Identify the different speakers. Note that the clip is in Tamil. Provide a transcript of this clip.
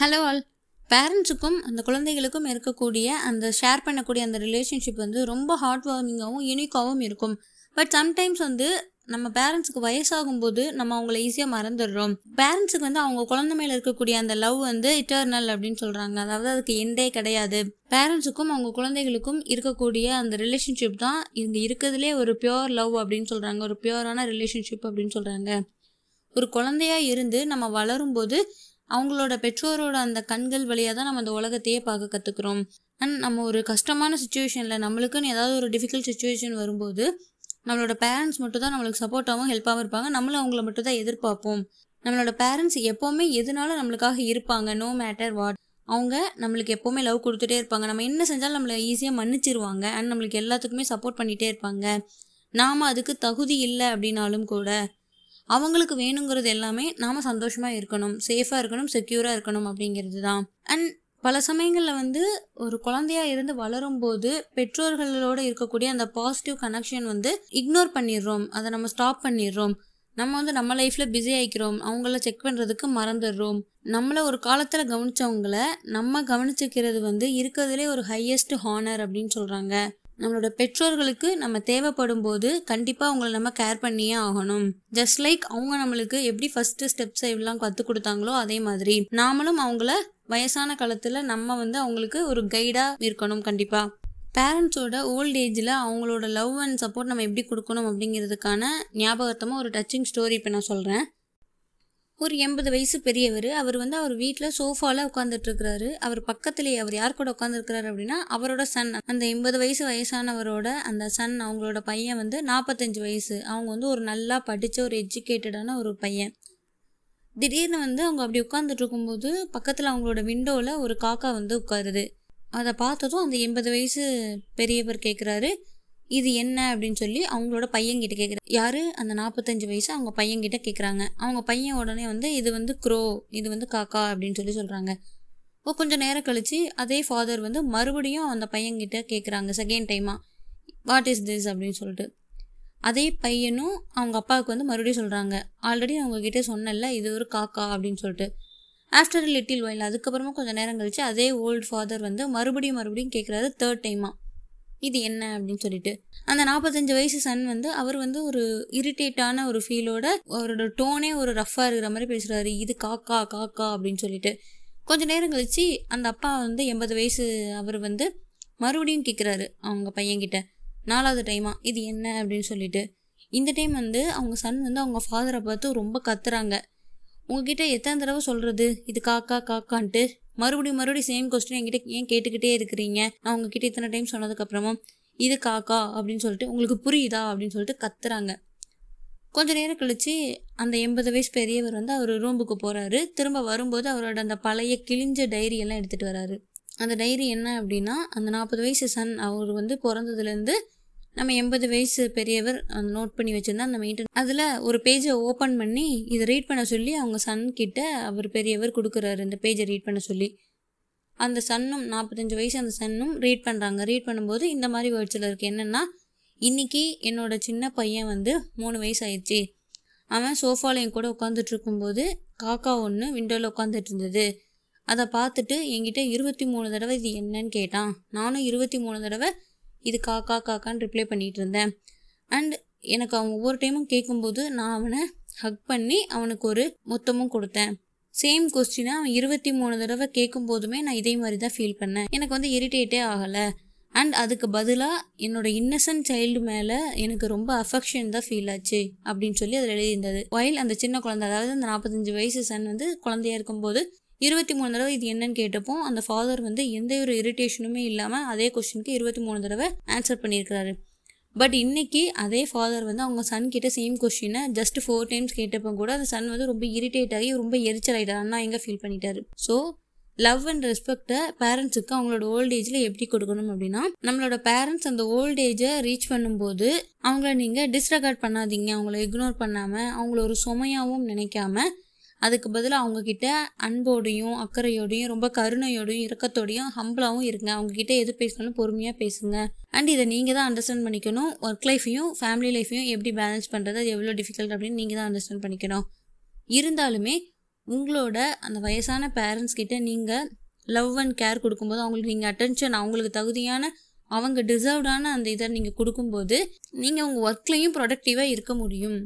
Speaker 1: ஹலோ ஆல் பேரண்ட்ஸுக்கும் அந்த குழந்தைகளுக்கும் இருக்கக்கூடிய அந்த ஷேர் பண்ணக்கூடிய அந்த ரிலேஷன்ஷிப் வந்து ரொம்ப ஹார்ட் வார்மிங்காகவும் யூனிக்காகவும் இருக்கும். பட் சம்டைம்ஸ் வந்து நம்ம பேரண்ட்ஸுக்கு வயசாகும்போது நம்ம அவங்கள ஈஸியாக மறந்துடுறோம். பேரண்ட்ஸுக்கு வந்து அவங்க குழந்தை மேலே இருக்கக்கூடிய அந்த லவ் வந்து இட்டர்னல் அப்படின்னு சொல்கிறாங்க அதாவது அதுக்கு எண்டே கிடையாது. பேரண்ட்ஸுக்கும் அவங்க குழந்தைகளுக்கும் இருக்கக்கூடிய அந்த ரிலேஷன்ஷிப் தான் இந்த இருக்கிறதுலே ஒரு பியோர் லவ் அப்படின்னு சொல்கிறாங்க ஒரு பியோரான ரிலேஷன்ஷிப் அப்படின்னு சொல்கிறாங்க ஒரு குழந்தையாக இருந்து நம்ம வளரும்போது அவங்களோட பெற்றோரோட அந்த கண்கள் வழியாக தான் நம்ம அந்த உலகத்தையே பார்க்க கற்றுக்குறோம் அண்ட் நம்ம ஒரு கஷ்டமான சுச்சுவேஷனில் நம்மளுக்குன்னு ஏதாவது ஒரு டிஃபிகல்ட் சுச்சுவேஷன் வரும்போது நம்மளோட பேரண்ட்ஸ் மட்டும் தான் நம்மளுக்கு சப்போர்ட்டாகவும் ஹெல்ப்பாகவும் இருப்பாங்க. நம்மளும் அவங்கள மட்டும் தான் எதிர்பார்ப்போம். நம்மளோட பேரண்ட்ஸ் எப்போவுமே எதுனாலும் நம்மளுக்காக இருப்பாங்க நோ மேட்டர் வாட் அவங்க நம்மளுக்கு எப்போவுமே லவ் கொடுத்துட்டே இருப்பாங்க. நம்ம என்ன செஞ்சாலும் நம்மளை ஈஸியாக மன்னிச்சிருவாங்க. அண்ட் நம்மளுக்கு எல்லாத்துக்குமே சப்போர்ட் பண்ணிகிட்டே இருப்பாங்க. நாம் அதுக்கு தகுதி இல்லை அப்படின்னாலும் கூட அவங்களுக்கு வேணுங்கிறது எல்லாமே நாம் சந்தோஷமாக இருக்கணும் சேஃபாக இருக்கணும் செக்யூராக இருக்கணும் அப்படிங்கிறது தான் அண்ட் பல சமயங்களில் வந்து ஒரு குழந்தையா இருந்து வளரும் போது பெற்றோர்களோட இருக்கக்கூடிய அந்த பாசிட்டிவ் கனெக்ஷன் வந்து இக்னோர் பண்ணிடுறோம். அதை நம்ம ஸ்டாப் பண்ணிடுறோம். நம்ம வந்து நம்ம லைஃப்பில் பிஸி ஆகிக்கிறோம் அவங்கள செக் பண்ணுறதுக்கு மறந்துடுறோம். நம்மளை ஒரு காலத்தில் கவனிச்சவங்கள நம்ம கவனிச்சுக்கிறது வந்து இருக்கிறதுலே ஒரு ஹையஸ்ட் ஹானர் அப்படின்னு சொல்கிறாங்க நம்மளோட பெற்றோர்களுக்கு நம்ம தேவைப்படும் போது கண்டிப்பாக அவங்கள நம்ம கேர் பண்ணியே ஆகணும். ஜஸ்ட் லைக் அவங்க நம்மளுக்கு எப்படி ஃபர்ஸ்ட் ஸ்டெப்ஸ் எல்லாம் கற்றுக் கொடுத்தாங்களோ அதே மாதிரி நாமளும் அவங்கள வயசான காலத்தில் நம்ம வந்து அவங்களுக்கு ஒரு கைடாக இருக்கணும் கண்டிப்பாக பேரண்ட்ஸோட ஓல்ட் ஏஜில் அவங்களோட லவ் அண்ட் சப்போர்ட் நம்ம எப்படி கொடுக்கணும் அப்படிங்கிறதுக்கான ஞாபகத்தமாக ஒரு டச்சிங் ஸ்டோரி இப்போ நான் சொல்கிறேன் ஒரு எண்பது வயசு பெரியவர் அவர் வந்து அவர் வீட்டில் சோஃபாவில் உட்காந்துட்டு இருக்கிறாரு அவர் பக்கத்துலேயே அவர் யார் கூட உட்காந்துருக்கிறாரு அப்படின்னா அவரோட சன் அந்த எண்பது வயசு வயசானவரோட அந்த சன் அவங்களோட பையன் வந்து நாற்பத்தஞ்சு வயசு. அவங்க வந்து ஒரு நல்லா படித்த ஒரு எஜுகேட்டடான ஒரு பையன். திடீர்னு வந்து அவங்க அப்படி உட்காந்துட்டு இருக்கும்போது பக்கத்தில் அவங்களோட விண்டோவில் ஒரு காக்கா வந்து உட்காருது. அதை பார்த்ததும் அந்த எண்பது வயசு பெரியவர் கேட்குறாரு இது என்ன அப்படின்னு சொல்லி அவங்களோட பையன்கிட்ட கேட்குற யாரு? அந்த நாற்பத்தஞ்சு வயசு அவங்க பையன்கிட்ட கேட்குறாங்க அவங்க பையன் உடனே வந்து இது வந்து க்ரோ இது வந்து காக்கா அப்படின்னு சொல்லி சொல்கிறாங்க இப்போ கொஞ்சம் நேரம் கழித்து அதே ஃபாதர் வந்து மறுபடியும் அந்த பையன்கிட்ட கேட்குறாங்க செகண்ட் டைமாக வாட் இஸ் திஸ் அப்படின்னு சொல்லிட்டு. அதே பையனும் அவங்க அப்பாவுக்கு வந்து மறுபடியும் சொல்கிறாங்க ஆல்ரெடி அவங்க கிட்டே சொன்னல இது ஒரு காக்கா அப்படின்னு சொல்லிட்டு. ஆஃப்டர் லிட்டில் வயல் அதுக்கப்புறமா கொஞ்சம் நேரம் கழிச்சு அதே ஓல்டு ஃபாதர் வந்து மறுபடியும் மறுபடியும் கேட்குறாரு தேர்ட் டைமாக இது என்ன அப்படின்னு சொல்லிட்டு. அந்த நாற்பத்தஞ்சு வயசு சன் வந்து அவர் வந்து ஒரு இரிட்டேட்டான ஒரு ஃபீலோட அவரோட டோனே ஒரு ரஃப்பாக இருக்கிற மாதிரி பேசுகிறாரு இது காக்கா காக்கா அப்படின்னு சொல்லிட்டு. கொஞ்ச நேரம் கழிச்சு அந்த அப்பா வந்து எண்பது வயசு அவர் வந்து மறுபடியும் கேட்குறாரு அவங்க பையன்கிட்ட. நாலாவது டைமா இது என்ன அப்படின்னு சொல்லிட்டு. இந்த டைம் வந்து அவங்க சன் வந்து அவங்க ஃபாதரை பார்த்து ரொம்ப கத்துறாங்க. உங்ககிட்ட எத்தனை தடவை சொல்கிறது இது காக்கா காக்கான்ட்டு. மறுபடியும் மறுபடியும் சேம் கொஸ்டின் என்கிட்ட ஏன் கேட்டுக்கிட்டே இருக்கிறீங்க? நான் உங்ககிட்ட இத்தனை டைம் சொன்னதுக்கப்புறமா இது காக்கா அப்படின்னு சொல்லிட்டு உங்களுக்கு புரியுதா அப்படின்னு சொல்லிட்டு கத்துறாங்க. கொஞ்ச நேரம் கழிச்சு அந்த எண்பது வயசு பெரியவர் வந்து அவர் ரூமுக்கு போகிறாரு திரும்ப வரும்போது அவரோட அந்த பழைய கிழிஞ்ச டைரி எல்லாம் எடுத்துகிட்டு வராரு. அந்த டைரி என்ன அப்படின்னா அந்த நாற்பது வயசு சன் அவர் வந்து பிறந்ததுலேருந்து நம்ம எண்பது வயசு பெரியவர் நோட் பண்ணி வச்சுருந்தா அந்த மெயின்டைன் அதில் ஒரு பேஜை ஓப்பன் பண்ணி இதை ரீட் பண்ண சொல்லி அவங்க சன் கிட்ட அவர் பெரியவர் கொடுக்குறாரு. இந்த பேஜை ரீட் பண்ண சொல்லி. அந்த சன்னும் நாற்பத்தஞ்சு வயசு அந்த சன்னும் ரீட் பண்ணுறாங்க ரீட் பண்ணும்போது இந்த மாதிரி வேர்ட்ஸில் இருக்குது என்னென்னா இன்றைக்கி என்னோட சின்ன பையன் வந்து மூணு வயசு ஆயிடுச்சு. அவன் சோஃபாவில் என் கூட உட்காந்துட்டு இருக்கும்போது காக்கா ஒன்று விண்டோவில் உட்காந்துட்டு இருந்தது. அதை பார்த்துட்டு என்கிட்ட இருபத்தி மூணு தடவை இது என்னன்னு கேட்டான். நானும் இருபத்தி மூணு தடவை இது காக்கா காக்கான்னு ரிப்ளை பண்ணிகிட்டு இருந்தேன் அண்ட் எனக்கு அவன் ஒவ்வொரு டைமும் கேட்கும்போது நான் அவனை ஹக் பண்ணி அவனுக்கு ஒரு மொத்தமும் கொடுத்தேன். சேம் கொஸ்டினை அவன் இருபத்தி மூணு தடவை கேட்கும் போதுமே நான் இதே மாதிரி தான் ஃபீல் பண்ணேன். எனக்கு வந்து இரிட்டேட்டே ஆகலை. அண்ட் அதுக்கு பதிலாக என்னோட இன்னசென்ட் சைல்டு மேலே எனக்கு ரொம்ப அஃபெக்ஷன் தான் ஃபீல் ஆச்சு அப்படின்னு சொல்லி அதில் எழுதியிருந்தது. வயல் அந்த சின்ன குழந்தை அதாவது அந்த நாற்பத்தஞ்சு வயசு சன் வந்து குழந்தையா இருக்கும்போது இருபத்தி மூணு தடவை இது என்னன்னு கேட்டப்போ அந்த ஃபாதர் வந்து எந்த ஒரு இரிட்டேஷனுமே இல்லாமல் அதே கொஸ்டினுக்கு இருபத்தி மூணு தடவை ஆன்சர் பண்ணியிருக்கிறாரு. பட் இன்னைக்கு அதே ஃபாதர் வந்து அவங்க சன் கிட்ட சேம் கொஸ்டினை ஜஸ்ட் ஃபோர் டைம்ஸ் கேட்டப்போ கூட அந்த சன் வந்து ரொம்ப இரிட்டேட் ஆகி ரொம்ப எரிச்சல் ஆகிட்டார் அண்ணா எங்கே ஃபீல் பண்ணிட்டாரு? ஸோ லவ் அண்ட் ரெஸ்பெக்டை பேரண்ட்ஸுக்கு அவங்களோட ஓல்ட் ஏஜில் எப்படி கொடுக்கணும் அப்படின்னா நம்மளோட பேரண்ட்ஸ் அந்த ஓல்ட் ஏஜை ரீச் பண்ணும்போது அவங்கள நீங்கள் டிஸ்ரெகார்ட் பண்ணாதீங்க. அவங்கள இக்னோர் பண்ணாமல் அவங்கள ஒரு சுமையாகவும் நினைக்காம அதுக்கு பதிலாக அவங்கக்கிட்ட அன்போடையும் அக்கறையோடையும் ரொம்ப கருணையோடையும் இரக்கத்தோடையும் ஹம்பிளாகவும் இருங்க. அவங்கக்கிட்ட எது பேசினாலும் பொறுமையாக பேசுங்க. அண்ட் இதை நீங்கள் தான் அண்டர்ஸ்டாண்ட் பண்ணிக்கணும். ஒர்க் லைஃப்பையும் ஃபேமிலி லைஃப்பையும் எப்படி பேலன்ஸ் பண்ணுறது அது எவ்வளோ டிஃபிகல்ட் அப்படின்னு நீங்கள் தான் அண்டர்ஸ்டாண்ட் பண்ணிக்கணும். இருந்தாலுமே உங்களோட அந்த வயசான பேரண்ட்ஸ் கிட்ட நீங்கள் லவ் அண்ட் கேர் கொடுக்கும்போது அவங்களுக்கு நீங்கள் அட்டென்ஷன் அவங்களுக்கு தகுதியான அவங்க டிசர்வ்டான அந்த இதை நீங்கள் கொடுக்கும்போது நீங்கள் உங்கள் ஒர்க்லேயும் ப்ரொடக்டிவாக இருக்க முடியும்.